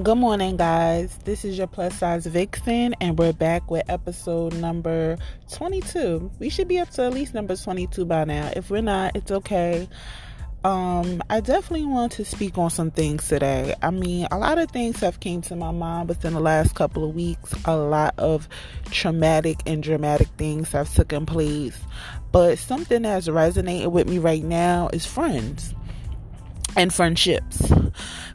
Good morning, guys. This is your plus size vixen, and we're back with episode number 22. We should be up to at least number 22 by now. If we're not, it's okay. Um, I definitely want to speak on some things today. I mean, a lot of things have came to my mind within the last couple of weeks. A lot of traumatic and dramatic things have taken place, but something that's resonating with me right now is friends and friendships.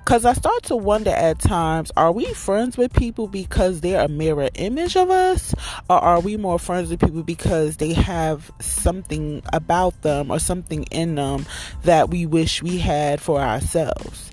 Because I start to wonder at times are we friends with people because they're a mirror image of us? Or are we more friends with people because they have something about them or something in them that we wish we had for ourselves?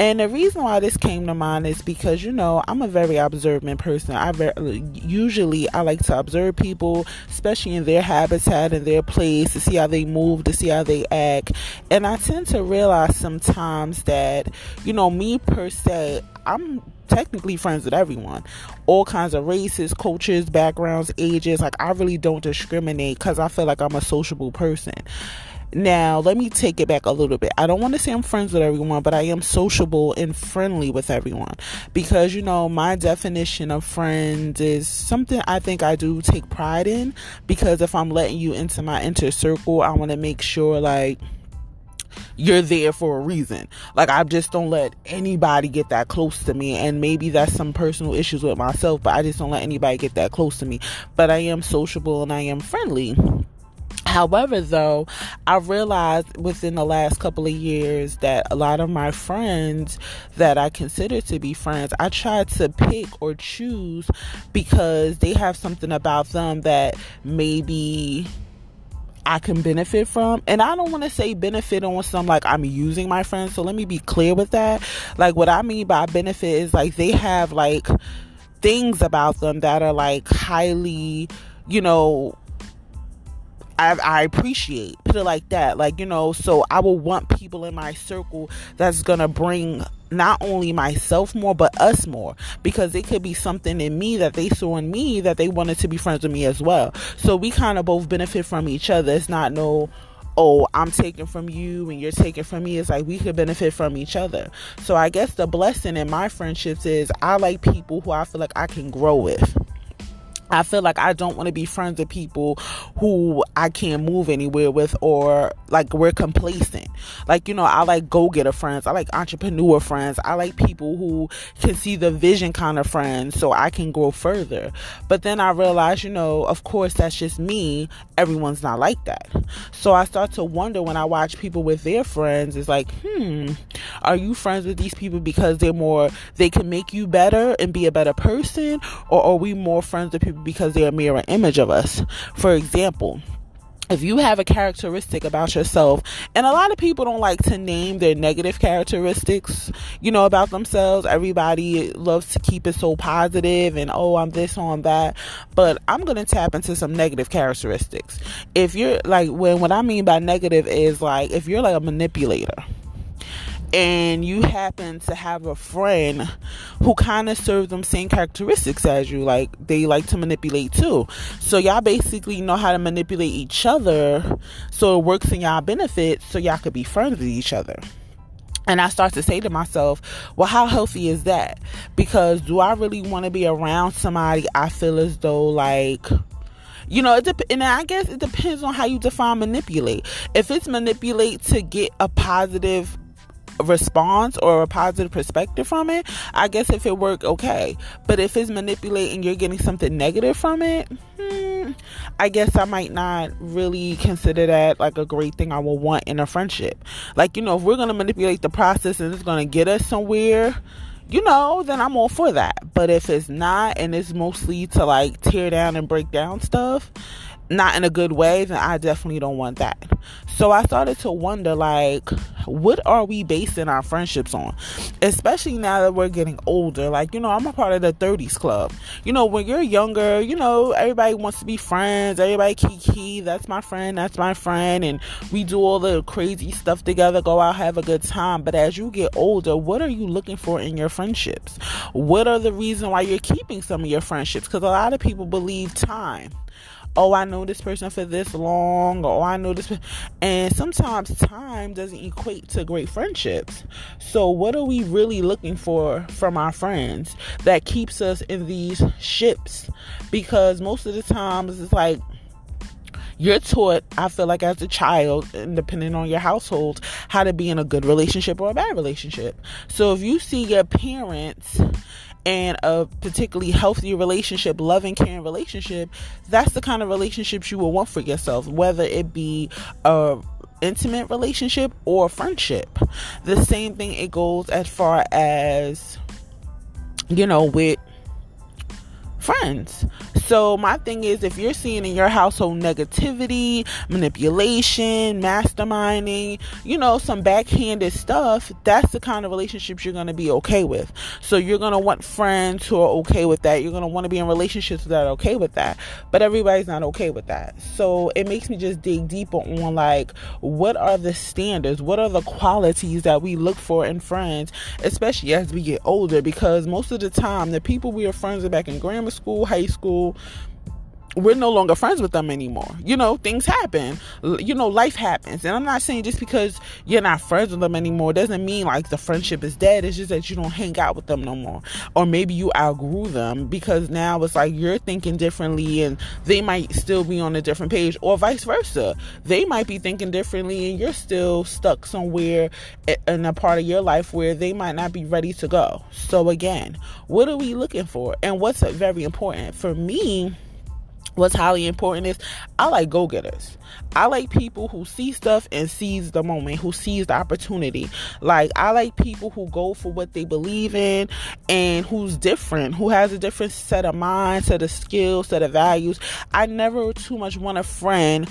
And the reason why this came to mind is because you know I'm a very observant person. I very, usually I like to observe people, especially in their habitat and their place, to see how they move, to see how they act. And I tend to realize sometimes that you know me per se, I'm technically friends with everyone all kinds of races cultures backgrounds ages like i really don't discriminate because i feel like i'm a sociable person now, let me take it back a little bit. I don't want to say I'm friends with everyone, but I am sociable and friendly with everyone because, you know, my definition of friends is something I think I do take pride in because if I'm letting you into my inner circle, I want to make sure, like, you're there for a reason. Like I just don't let anybody get that close to me and maybe that's some personal issues with myself, but I just don't let anybody get that close to me. But I am sociable and I am friendly. However, though, I realized within the last couple of years that a lot of my friends that I consider to be friends, I try to pick or choose because they have something about them that maybe I can benefit from. And I don't want to say benefit on some like I'm using my friends. So let me be clear with that. Like what I mean by benefit is like they have like things about them that are like highly, you know, I, I appreciate put it like that like you know so i will want people in my circle that's gonna bring not only myself more but us more because it could be something in me that they saw in me that they wanted to be friends with me as well so we kind of both benefit from each other it's not no oh, I'm taking from you and you're taking from me. It's like we could benefit from each other. So I guess the blessing in my friendships is I like people who I feel like I can grow with. I feel like I don't want to be friends with people who I can't move anywhere with or like we're complacent. Like, you know, I like go getter friends. I like entrepreneur friends. I like people who can see the vision kind of friends so I can grow further. But then I realize, you know, of course, that's just me. Everyone's not like that. So I start to wonder when I watch people with their friends, it's like, hmm, are you friends with these people because they're more, they can make you better and be a better person? Or are we more friends with people? Because they're a mirror image of us. For example, if you have a characteristic about yourself, and a lot of people don't like to name their negative characteristics, you know, about themselves. Everybody loves to keep it so positive and, oh, I'm this, oh, that. But I'm going to tap into some negative characteristics. If you're like, when what I mean by negative is like, if you're like a manipulator, and you happen to have a friend who kind of serves them same characteristics as you like they like to manipulate too so y'all basically know how to manipulate each other so it works in y'all benefit so y'all could be friends with each other and I start to say to myself, well, how healthy is that? Because do I really want to be around somebody I feel as though like you know, it dep- and I guess it depends on how you define manipulate. If it's manipulate to get a positive response or a positive perspective from it, I guess if it worked, okay. But if it's manipulating, you're getting something negative from it, hmm, I guess I might not really consider that like a great thing I will want in a friendship. Like, you know, if we're to manipulate the process and it's to get us somewhere, you know, then I'm all for that. But if it's not and it's mostly to like tear down and break down stuff, not in a good way, then I definitely don't want that. So I started to wonder like what are we basing our friendships on? Especially now that we're getting older. Like, you know, I'm a part of the 30s club. You know, when you're younger, you know, everybody wants to be friends. Everybody kiki, that's my friend, that's my friend and we do all the crazy stuff together, go out have a good time. But as you get older, what are you looking for in your friendships? What are the reason why you're keeping some of your friendships? Cuz a lot of people believe time oh, I know this person for this long, or oh, I know this. And sometimes time doesn't equate to great friendships. So, what are we really looking for from our friends that keeps us in these ships? Because most of the times it's like, you're taught, I feel like as a child, depending on your household, how to be in a good relationship or a bad relationship. So if you see your parents and a particularly healthy relationship, loving, caring relationship, that's the kind of relationships you will want for yourself, whether it be a intimate relationship or friendship. The same thing it goes as far as you know with friends. So my thing is if you're seeing in your household negativity, manipulation, masterminding, you know, some backhanded stuff, that's the kind of relationships you're going to be okay with. So you're going to want friends who are okay with that. You're going to want to be in relationships that are okay with that. But everybody's not okay with that. So it makes me just dig deeper on like what are the standards? What are the qualities that we look for in friends, especially as we get older because most of the time the people we are friends with back in grammar school, high school, we're no longer friends with them anymore. You know, things happen. You know, life happens. And I'm not saying just because you're not friends with them anymore doesn't mean like the friendship is dead. It's just that you don't hang out with them no more. Or maybe you outgrew them because now it's like you're thinking differently and they might still be on a different page or vice versa. They might be thinking differently and you're still stuck somewhere in a part of your life where they might not be ready to go. So again, what are we looking for? And what's very important for me? What's highly important is I like go getters. I like people who see stuff and seize the moment, who seize the opportunity. Like I like people who go for what they believe in and who's different, who has a different set of mind, set of skills, set of values. I never too much want a friend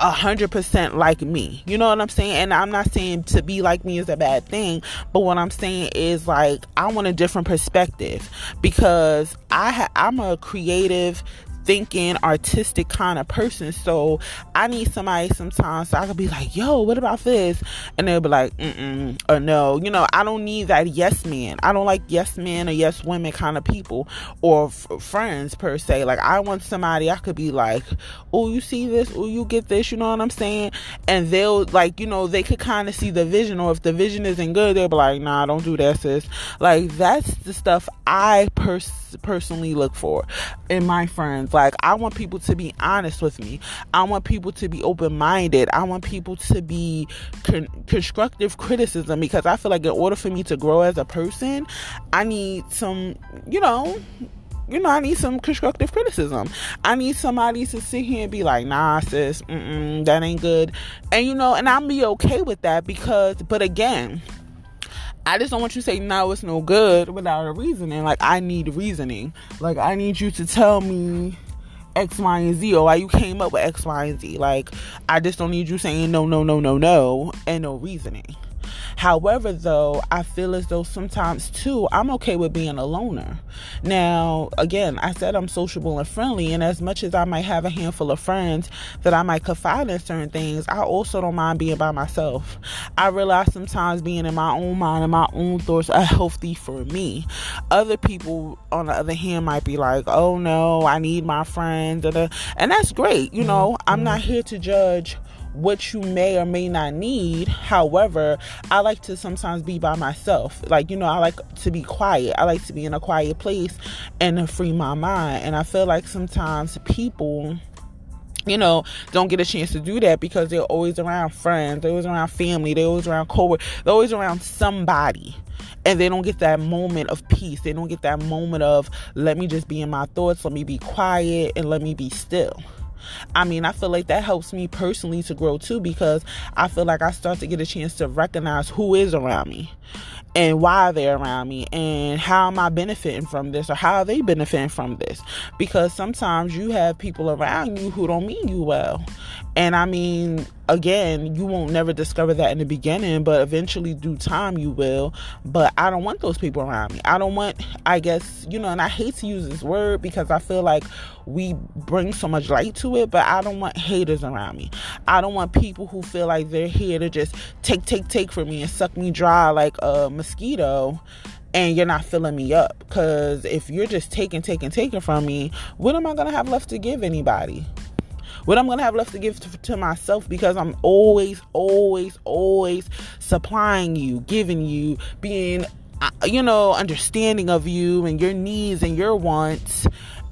a hundred percent like me. You know what I'm saying? And I'm not saying to be like me is a bad thing, but what I'm saying is like I want a different perspective because I ha- I'm a creative thinking, artistic kind of person. So I need somebody sometimes so I could be like, yo, what about this? And they'll be like, mm or no. You know, I don't need that yes man. I don't like yes men or yes women kind of people or f- friends per se. Like, I want somebody I could be like, oh, you see this? Oh, you get this? You know what I'm saying? And they'll, like, you know, they could kind of see the vision, or if the vision isn't good, they'll be like, nah, don't do that, sis. Like, that's the stuff I pers- personally look for in my friends like, I want people to be honest with me. I want people to be open minded. I want people to be con- constructive criticism because I feel like in order for me to grow as a person, I need some, you know, you know, I need some constructive criticism. I need somebody to sit here and be like, nah, sis, that ain't good. And, you know, and I'll be okay with that because, but again, I just don't want you to say no, it's no good without a reasoning. Like I need reasoning. Like I need you to tell me X, Y, and Z, or why you came up with X, Y, and Z. Like I just don't need you saying no, no, no, no, no, and no reasoning. However, though, I feel as though sometimes too, I'm okay with being a loner. Now, again, I said I'm sociable and friendly, and as much as I might have a handful of friends that I might confide in certain things, I also don't mind being by myself. I realize sometimes being in my own mind and my own thoughts are healthy for me. Other people, on the other hand, might be like, oh no, I need my friends, and that's great. You know, mm-hmm. I'm not here to judge what you may or may not need. However, I like to sometimes be by myself. Like, you know, I like to be quiet. I like to be in a quiet place and to free my mind. And I feel like sometimes people you know, don't get a chance to do that because they're always around friends, they're always around family, they're always around coworkers, they're always around somebody. And they don't get that moment of peace. They don't get that moment of let me just be in my thoughts, let me be quiet, and let me be still. I mean, I feel like that helps me personally to grow too because I feel like I start to get a chance to recognize who is around me and why they're around me and how am I benefiting from this or how are they benefiting from this. Because sometimes you have people around you who don't mean you well and I mean again you won't never discover that in the beginning but eventually due time you will but I don't want those people around me I don't want I guess you know and I hate to use this word because I feel like we bring so much light to it but I don't want haters around me I don't want people who feel like they're here to just take take take from me and suck me dry like a mosquito and you're not filling me up. Because if you're just taking, taking, taking from me, what am I going to have left to give anybody? What I'm going to have left to give to, to, myself because I'm always, always, always supplying you, giving you, being, uh, you know, understanding of you and your needs and your wants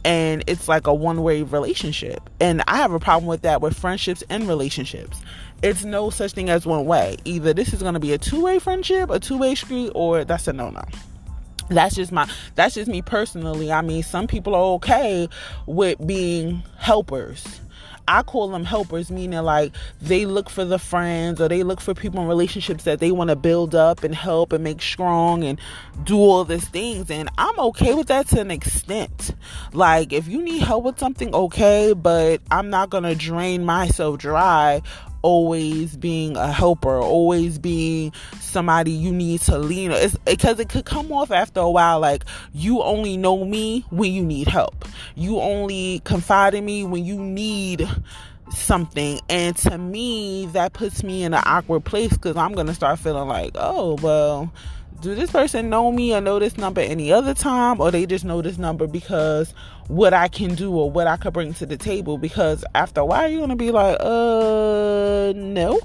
and it's like a one way relationship. And I have a problem with that with friendships and relationships. It's no such thing as one way. Either this is going to be a two way friendship, a two way street, or that's a no no. That's just my that's just me personally. I mean, some people are okay with being helpers I call them helpers, meaning like they look for the friends or they look for people in relationships that they want to build up and help and make strong and do all these things. And I'm okay with that to an extent. Like, if you need help with something, okay, but I'm not going to drain myself dry always being a helper, always being somebody you need to lean on. It's because it could come off after a while like you only know me when you need help. You only confide in me when you need something and to me that puts me in an awkward place because i'm gonna start feeling like oh well do this person know me or know this number any other time or they just know this number because what I can do or what I could bring to the table because after a while you're gonna be like, uh no.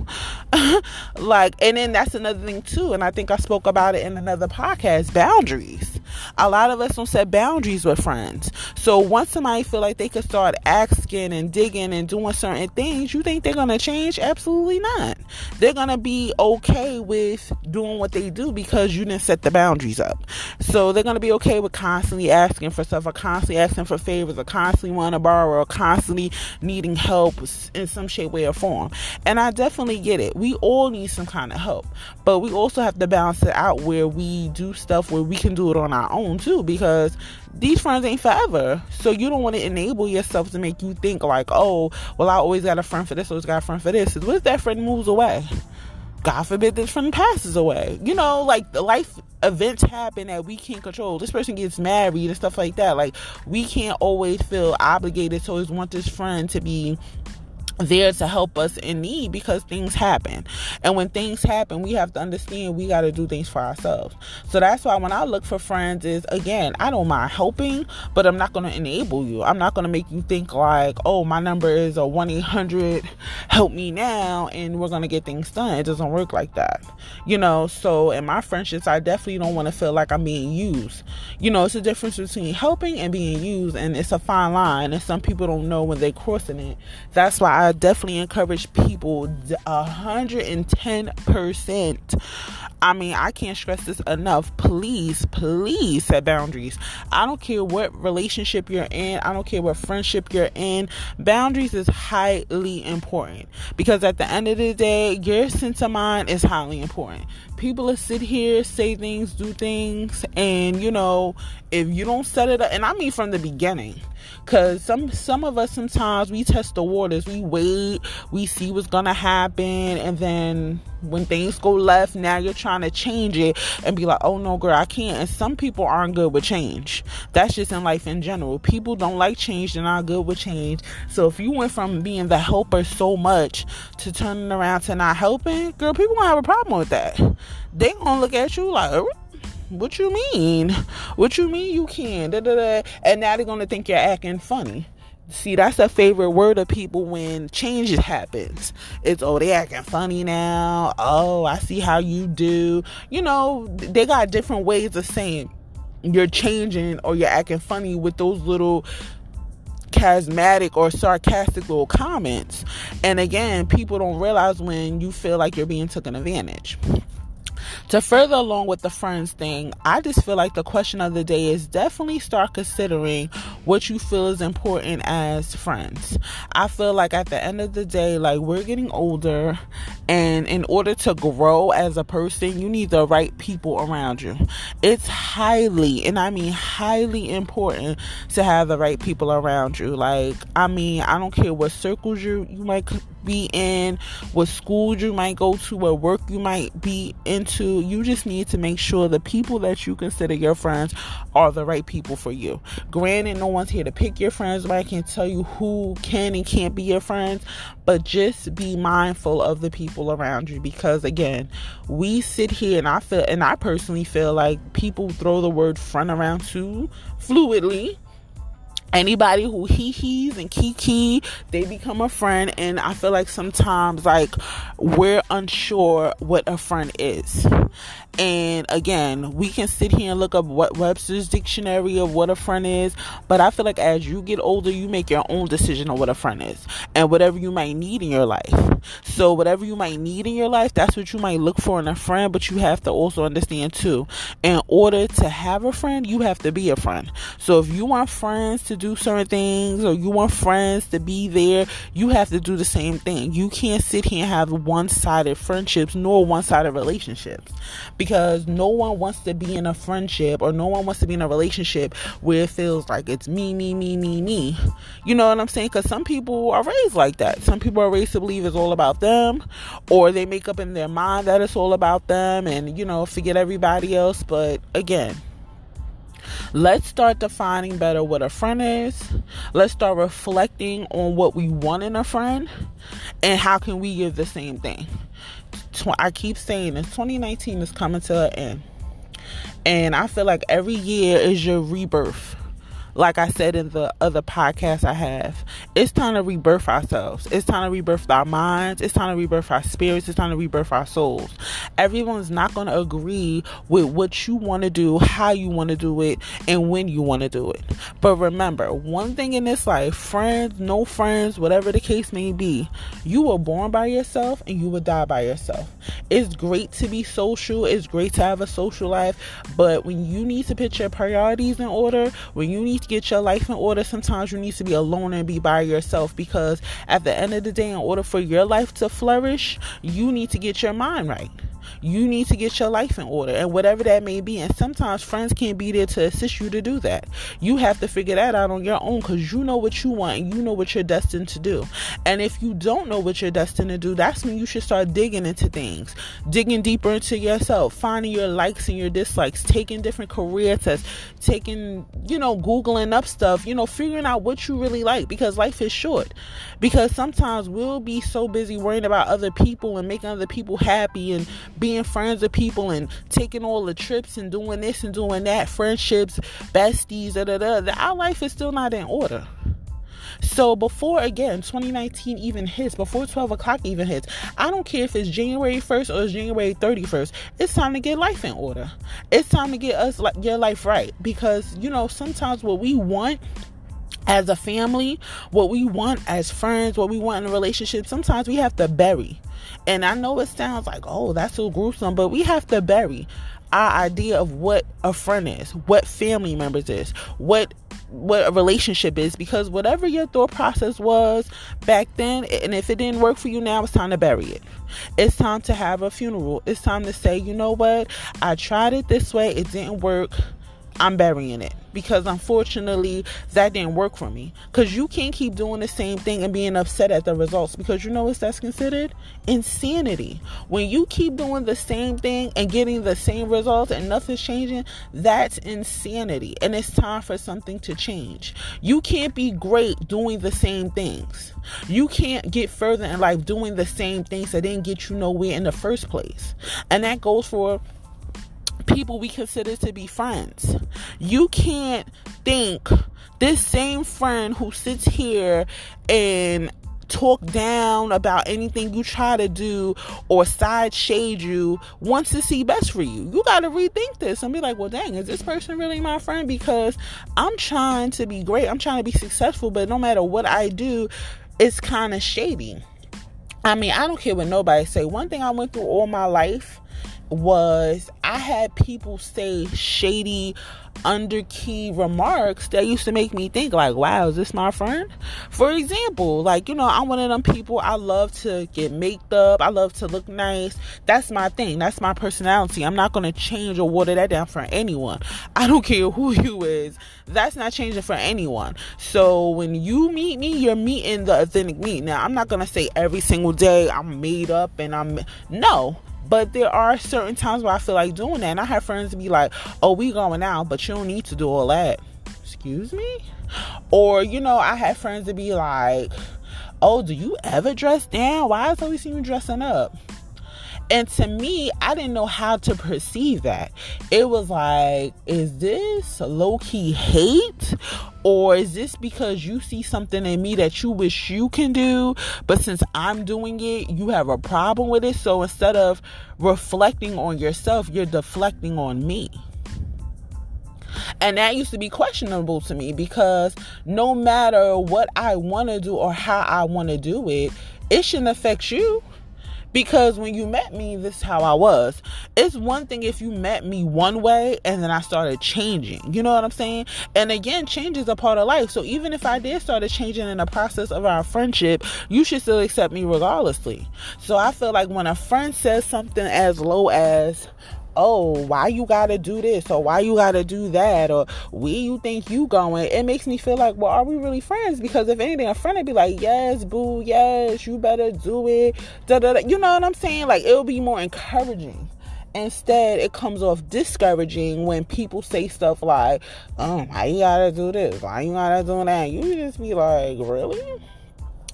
like and then that's another thing too, and I think I spoke about it in another podcast, boundaries. A lot of us don't set boundaries with friends. So once somebody feel like they could start asking and digging and doing certain things, you think they're gonna change? Absolutely not. They're gonna be okay with doing what they do because you didn't set the boundaries up. So they're gonna be okay with constantly asking for stuff or constantly asking for favors or constantly wanting to borrow or constantly needing help in some shape, way, or form. And I definitely get it. We all need some kind of help. But we also have to balance it out where we do stuff where we can do it on our own too because these friends ain't forever. So you don't want to enable yourself to make you think like, oh, well, I always got a friend for this, always got a friend for this. What if that friend moves away? God forbid this friend passes away. You know, like the life events happen that we can't control. This person gets married and stuff like that. Like we can't always feel obligated to always want this friend to be there to help us in need because things happen. And when things happen, we have to understand we got to do things for ourselves. So that's why when I look for friends is again, I don't mind helping, but I'm not going to enable you. I'm not going to make you think like, "Oh, my number is a 1-800 help me now and we're going to get things done." It doesn't work like that. You know, so in my friendships, I definitely don't want to feel like I'm being used. You know, it's a difference between helping and being used and it's a fine line and some people don't know when they're crossing it. That's why I definitely encourage people a hundred and ten percent. I mean, I can't stress this enough. Please, please set boundaries. I don't care what relationship you're in. I don't care what friendship you're in. Boundaries is highly important because at the end of the day, your sense of mind is highly important. People will sit here, say things, do things, and you know, if you don't set it up, and I mean from the beginning Cause some some of us sometimes we test the waters. We wait, we see what's gonna happen, and then when things go left, now you're trying to change it and be like, oh no, girl, I can't. And some people aren't good with change. That's just in life in general. People don't like change, they're not good with change. So if you went from being the helper so much to turning around to not helping, girl, people gonna have a problem with that. They gonna look at you like, what you mean? What you mean you can? Da, da, da. And now they're gonna think you're acting funny. See, that's a favorite word of people when change happens. It's oh, they acting funny now. Oh, I see how you do. You know, they got different ways of saying you're changing or you're acting funny with those little charismatic or sarcastic little comments. And again, people don't realize when you feel like you're being taken advantage to further along with the friends thing, I just feel like the question of the day is definitely start considering what you feel is important as friends. I feel like at the end of the day, like we're getting older, and in order to grow as a person, you need the right people around you. It's highly, and I mean highly important to have the right people around you. Like, I mean, I don't care what circles you, you might be in, what school you might go to, what work you might be into. You just need to make sure the people that you consider your friends are the right people for you. Granted, no one's here to pick your friends, but I can tell you who can and can't be your friends. but just be mindful of the people around you because again, we sit here and I feel and I personally feel like people throw the word friend around too fluidly anybody who he he's and kiki they become a friend. And i feel like sometimes like we're unsure what a friend is. And again we can sit here and look up what webster's dictionary of what a friend is. But i feel like as you get older you make your own decision on what a friend is and whatever you might need in your life. So whatever you might need in your life that's what you might look for in a friend but you have to also understand too in order to have a friend you have to be a friend. So if you want friends to do certain things or you want friends to be there, you have to do the same thing. You can't sit here and have one sided friendships nor one sided relationships because no one wants to be in a friendship or no one wants to be in a relationship where it feels like it's me, me, me, me, me. You know what I'm saying? Because some people are raised like that. Some people are raised to believe it's all about them or they make up in their mind that it's all about them and, you know, forget everybody else. But again, Let's start defining better what a friend is. Let's start reflecting on what we want in a friend and how can we give the same thing. I keep saying this 2019 is coming to an end. And I feel like every year is your rebirth like I said in the other podcast I have, it's time to rebirth ourselves. It's time to rebirth our minds. It's time to rebirth our spirits. It's time to rebirth our souls. Everyone's not going to agree with what you want to do, how you want to do it, and when you want to do it. But remember, one thing in this life friends, no friends, whatever the case may be, you were born by yourself and you will die by yourself. It's great to be social, it's great to have a social life, but when you need to put your priorities in order, when you need to get your life in order, sometimes you need to be alone and be by yourself because at the end of the day, in order for your life to flourish, you need to get your mind right you need to get your life in order and whatever that may be. And sometimes friends can't be there to assist you to do that. You have to figure that out on your own because you know what you want and you know what you're destined to do. And if you don't know what you're destined to do, that's when you should start digging into things, digging deeper into yourself, finding your likes and your dislikes, taking different career tests, taking, you know, Googling up stuff, you know, figuring out what you really like because life is short. Because sometimes we'll be so busy worrying about other people and making other people happy and being friends with people and taking all the trips and doing this and doing that, friendships, besties, da da da. Our life is still not in order. So before again 2019 even hits, before 12 o'clock even hits, I don't care if it's January 1st or it's January 31st. It's time to get life in order. It's time to get us like your life right because you know sometimes what we want as a family, what we want as friends, what we want in a relationship, sometimes we have to bury. And I know it sounds like, oh, that's so gruesome, but we have to bury our idea of what a friend is, what family members is, what what a relationship is because whatever your thought process was back then and if it didn't work for you now it's time to bury it. It's time to have a funeral. It's time to say you know what? I tried it this way. It didn't work I'm burying it because unfortunately that didn't work for me. Because you can't keep doing the same thing and being upset at the results because you know what that's considered? Insanity. When you keep doing the same thing and getting the same results and nothing's changing, that's insanity. And it's time for something to change. You can't be great doing the same things. You can't get further in life doing the same things that didn't get you nowhere in the first place. And that goes for people we consider to be friends. You can't think this same friend who sits here and talk down about anything you try to do or side shade you wants to see best for you. You got to rethink this and be like, well, dang, is this person really my friend? Because I'm trying to be great, I'm trying to be successful, but no matter what I do, it's kind of shady. I mean, I don't care what nobody say. One thing I went through all my life was I had people say shady underkey remarks that used to make me think like wow is this my friend? For example like you know i'm one of them people i love to get maked up i love to look nice. That's my thing that's my personality. I'm not to change or water that down for anyone. I don't care who you is that's not changing for anyone. So when you meet me you're meeting the authentic me. Now i'm not to say every single day i'm made up and i'm no but there are certain times where I feel like doing that. And I have friends be like, oh, we going out, but you don't need to do all that. Excuse me? Or, you know, I have friends to be like, oh, do you ever dress down? Why is always you dressing up? And to me, I didn't know how to perceive that. It was like, is this low key hate? Or is this because you see something in me that you wish you can do, but since I'm doing it, you have a problem with it? So instead of reflecting on yourself, you're deflecting on me. And that used to be questionable to me because no matter what I want to do or how I want to do it, it shouldn't affect you because when you met me this is how i was. It's one thing if you met me one way and then i started changing. You know what i'm saying? And again change is a part of life. So even if i did start changing in the process of our friendship you should still accept me regardlessly. So i feel like when a friend says something as low as oh, why you gotta do this or why you gotta do that or where you think you going, it makes me feel like, well, are we really friends? Because if anything, a friend would be like, yes, boo, yes, you better do it. Da, da, da. You know what I'm saying? Like it'll be more encouraging. Instead, it comes off discouraging when people say stuff like, oh, why you gotta do this? Why you gotta do that? You just be like, really?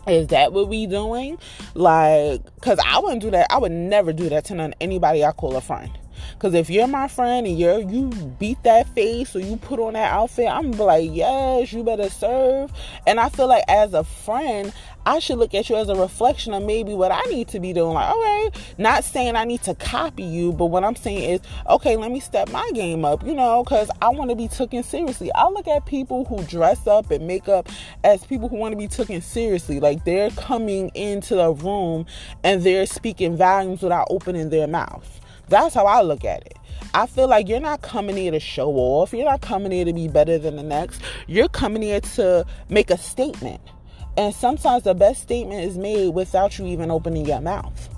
is that what we doing like because i wouldn't do that i would never do that to none, anybody i call a friend because if you're my friend and you're you beat that face or you put on that outfit, I'm like, yes, you better serve. And I feel like as a friend, I should look at you as a reflection of maybe what I need to be doing. Like, okay, not saying I need to copy you, but what I'm saying is, okay, let me step my game up, you know, because I want to be taken seriously. I look at people who dress up and make up as people who want to be taken seriously. Like they're coming into the room and they're speaking volumes without opening their mouth. That's how I look at it. I feel like you're not coming here to show off. You're not coming here to be better than the next. You're coming here to make a statement. And sometimes the best statement is made without you even opening your mouth.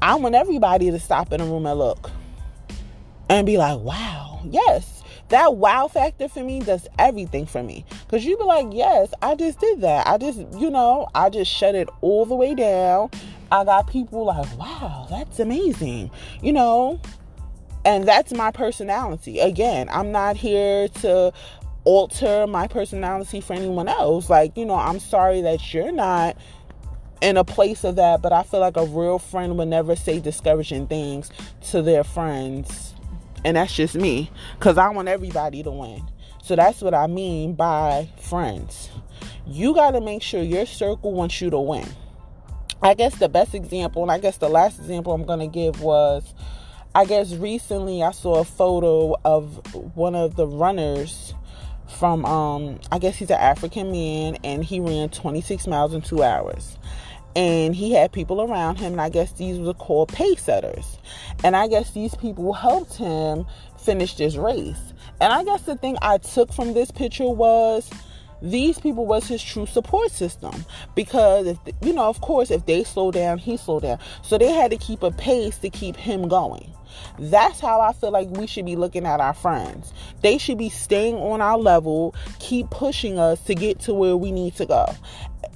I want everybody to stop in a room and look and be like, wow, yes. That wow factor for me does everything for me. Because you be like, yes, I just did that. I just, you know, I just shut it all the way down. I got people like, wow, that's amazing. You know, and that's my personality. Again, I'm not here to alter my personality for anyone else. Like, you know, I'm sorry that you're not in a place of that, but I feel like a real friend would never say discouraging things to their friends. And that's just me because I want everybody to win. So that's what I mean by friends. You got to make sure your circle wants you to win. I guess the best example, and I guess the last example I'm going to give was I guess recently I saw a photo of one of the runners from, um, I guess he's an African man and he ran 26 miles in two hours. And he had people around him, and I guess these were called pace setters. And I guess these people helped him finish this race. And I guess the thing I took from this picture was these people was his true support system because if you know of course if they slow down he slow down so they had to keep a pace to keep him going that's how I feel like we should be looking at our friends. They should be staying on our level, keep pushing us to get to where we need to go.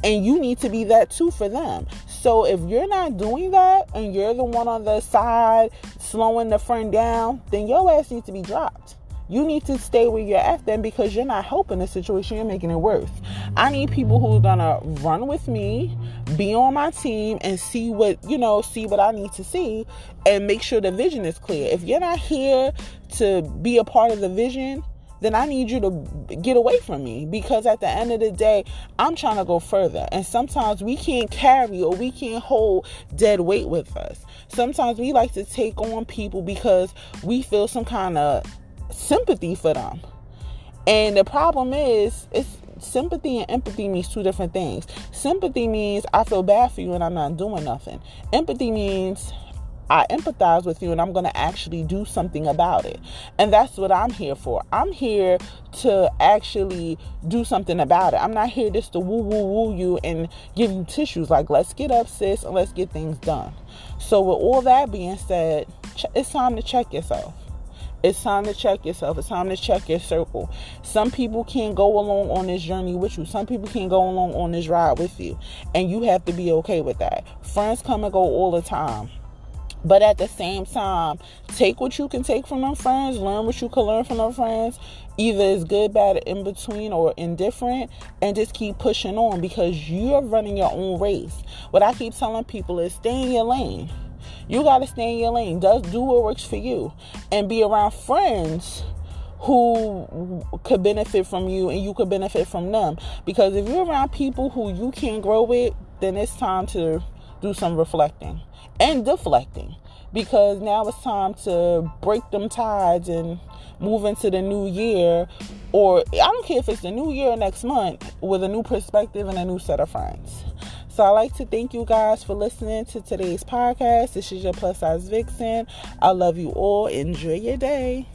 And you need to be that too for them. So if you're not doing that and you're the one on the side slowing the friend down, then your ass needs to be dropped. You need to stay where you're at then because you're not helping the situation, you're making it worse. I need people who are gonna run with me, be on my team, and see what, you know, see what I need to see and make sure the vision is clear. If you're not here to be a part of the vision, then I need you to get away from me because at the end of the day, I'm trying to go further. And sometimes we can't carry or we can't hold dead weight with us. Sometimes we like to take on people because we feel some kind of sympathy for them. And the problem is, it's sympathy and empathy means two different things. Sympathy means I feel bad for you and I'm not doing nothing. Empathy means I empathize with you and I'm going to actually do something about it. And that's what I'm here for. I'm here to actually do something about it. I'm not here just to woo woo woo you and give you tissues like let's get up sis and let's get things done. So with all that being said, it's time to check yourself. It's time to check yourself. It's time to check your circle. Some people can't go along on this journey with you. Some people can't go along on this ride with you. And you have to be okay with that. Friends come and go all the time. But at the same time, take what you can take from them friends, learn what you can learn from them friends. Either it's good, bad, in between, or indifferent, and just keep pushing on because you're running your own race. What I keep telling people is stay in your lane. You gotta stay in your lane. Just do what works for you, and be around friends who could benefit from you and you could benefit from them. Because if you're around people who you can't grow with, then it's time to do some reflecting and deflecting because now it's time to break them tides and move into the new year or I don't care if it's the new year next month with a new perspective and a new set of friends. So I like to thank you guys for listening to today's podcast. This is your plus size vixen. I love you all. Enjoy your day.